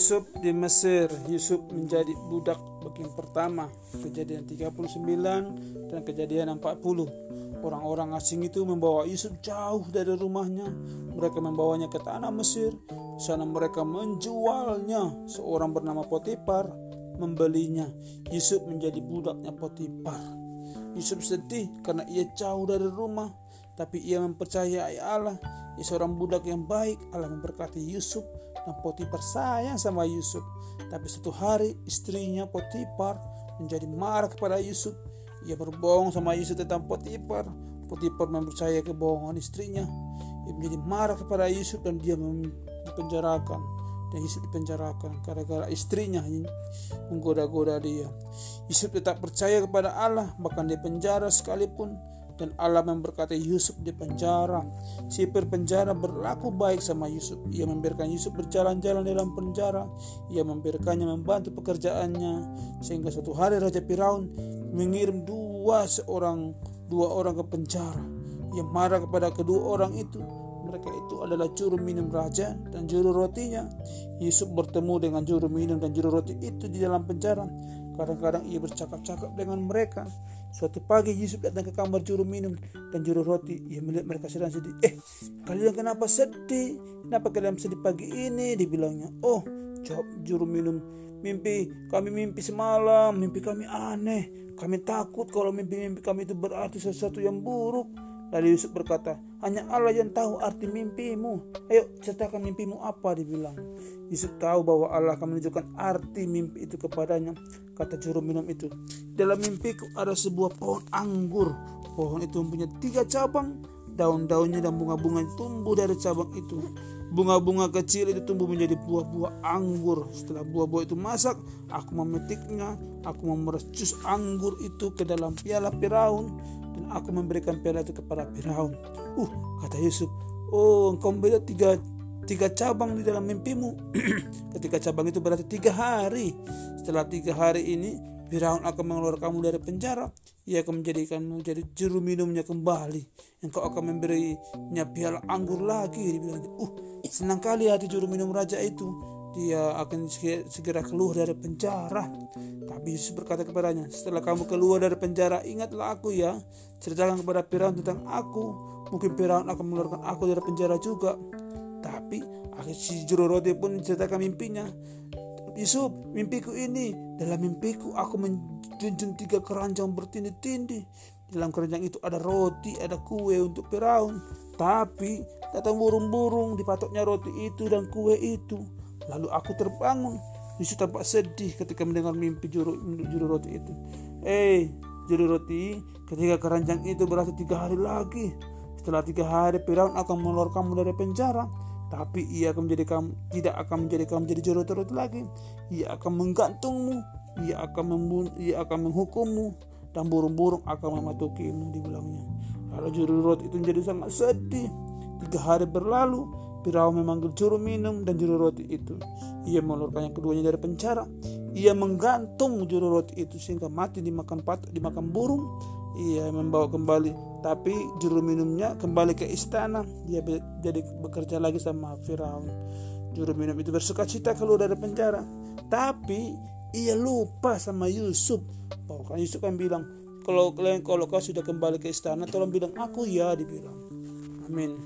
Yusuf di Mesir, Yusuf menjadi budak bagian pertama, kejadian 39 dan kejadian 40. Orang-orang asing itu membawa Yusuf jauh dari rumahnya. Mereka membawanya ke tanah Mesir. Sana mereka menjualnya. Seorang bernama Potifar membelinya. Yusuf menjadi budaknya Potifar. Yusuf sedih karena ia jauh dari rumah, tapi ia mempercayai Allah. Ia seorang budak yang baik. Allah memberkati Yusuf dan Potifar sayang sama Yusuf. Tapi suatu hari istrinya Potifar menjadi marah kepada Yusuf. Ia berbohong sama Yusuf tentang Potifar. Potifar mempercayai kebohongan istrinya. Ia menjadi marah kepada Yusuf dan dia dipenjarakan. Dan Yusuf dipenjarakan gara-gara istrinya menggoda-goda dia. Yusuf tetap percaya kepada Allah bahkan di penjara sekalipun dan Allah memberkati Yusuf di penjara. Sipir penjara berlaku baik sama Yusuf. Ia membiarkan Yusuf berjalan-jalan dalam penjara. Ia membiarkannya membantu pekerjaannya sehingga suatu hari Raja Firaun mengirim dua seorang dua orang ke penjara. Ia marah kepada kedua orang itu. Mereka itu adalah juru minum raja dan juru rotinya. Yusuf bertemu dengan juru minum dan juru roti itu di dalam penjara. Kadang-kadang ia bercakap-cakap dengan mereka. Suatu pagi Yusuf datang ke kamar juru minum dan juru roti. Ia melihat mereka sedang sedih. Eh, kalian kenapa sedih? Kenapa kalian sedih pagi ini? Dibilangnya. Oh, jawab juru minum. Mimpi kami mimpi semalam. Mimpi kami aneh. Kami takut kalau mimpi-mimpi kami itu berarti sesuatu yang buruk. Lalu Yusuf berkata, hanya Allah yang tahu arti mimpimu. Ayo ceritakan mimpimu apa dibilang. Yusuf tahu bahwa Allah akan menunjukkan arti mimpi itu kepadanya. Kata juru minum itu, dalam mimpiku ada sebuah pohon anggur. Pohon itu mempunyai tiga cabang. Daun-daunnya dan bunga-bunga tumbuh dari cabang itu. Bunga-bunga kecil itu tumbuh menjadi buah-buah anggur. Setelah buah-buah itu masak, aku memetiknya. Aku memeras jus anggur itu ke dalam piala Firaun dan aku memberikan piala itu kepada Firaun. Uh, kata Yusuf, oh engkau melihat tiga tiga cabang di dalam mimpimu. Ketika cabang itu berarti tiga hari. Setelah tiga hari ini, Firaun akan mengeluarkan kamu dari penjara. Ia akan menjadikanmu jadi juru minumnya kembali. Engkau akan memberinya piala anggur lagi. Dibilang, uh, senang kali hati juru minum raja itu dia akan segera keluar dari penjara. Tapi Yesus berkata kepadanya, setelah kamu keluar dari penjara, ingatlah aku ya. Ceritakan kepada Firaun tentang aku. Mungkin Firaun akan mengeluarkan aku dari penjara juga. Tapi akhir si juru roti pun menceritakan mimpinya. Yusuf, mimpiku ini. Dalam mimpiku aku menjunjung tiga keranjang bertindih-tindih. Dalam keranjang itu ada roti, ada kue untuk Firaun. Tapi datang burung-burung dipatoknya roti itu dan kue itu. Lalu aku terbangun. Yusuf tampak sedih ketika mendengar mimpi juru, juru roti itu. Eh, juru roti, ketika keranjang itu berarti tiga hari lagi. Setelah tiga hari, Firaun akan mengeluarkanmu dari penjara. Tapi ia akan menjadi kamu, tidak akan menjadi kamu menjadi juru roti lagi. Ia akan menggantungmu. Ia akan membunuh, ia akan menghukummu dan burung-burung akan mematukimu dibilangnya. Lalu juru roti itu menjadi sangat sedih. Tiga hari berlalu, Firaun memanggil juru minum dan juru roti itu. Ia mengeluarkan yang keduanya dari penjara. Ia menggantung juru roti itu sehingga mati dimakan patok, dimakan burung. Ia membawa kembali, tapi juru minumnya kembali ke istana. Dia jadi bekerja lagi sama Firaun. Juru minum itu bersuka cita keluar dari penjara. Tapi ia lupa sama Yusuf. Bahkan Yusuf kan bilang, kalau kalian kalau kau sudah kembali ke istana, tolong bilang aku ya, dibilang. Amin.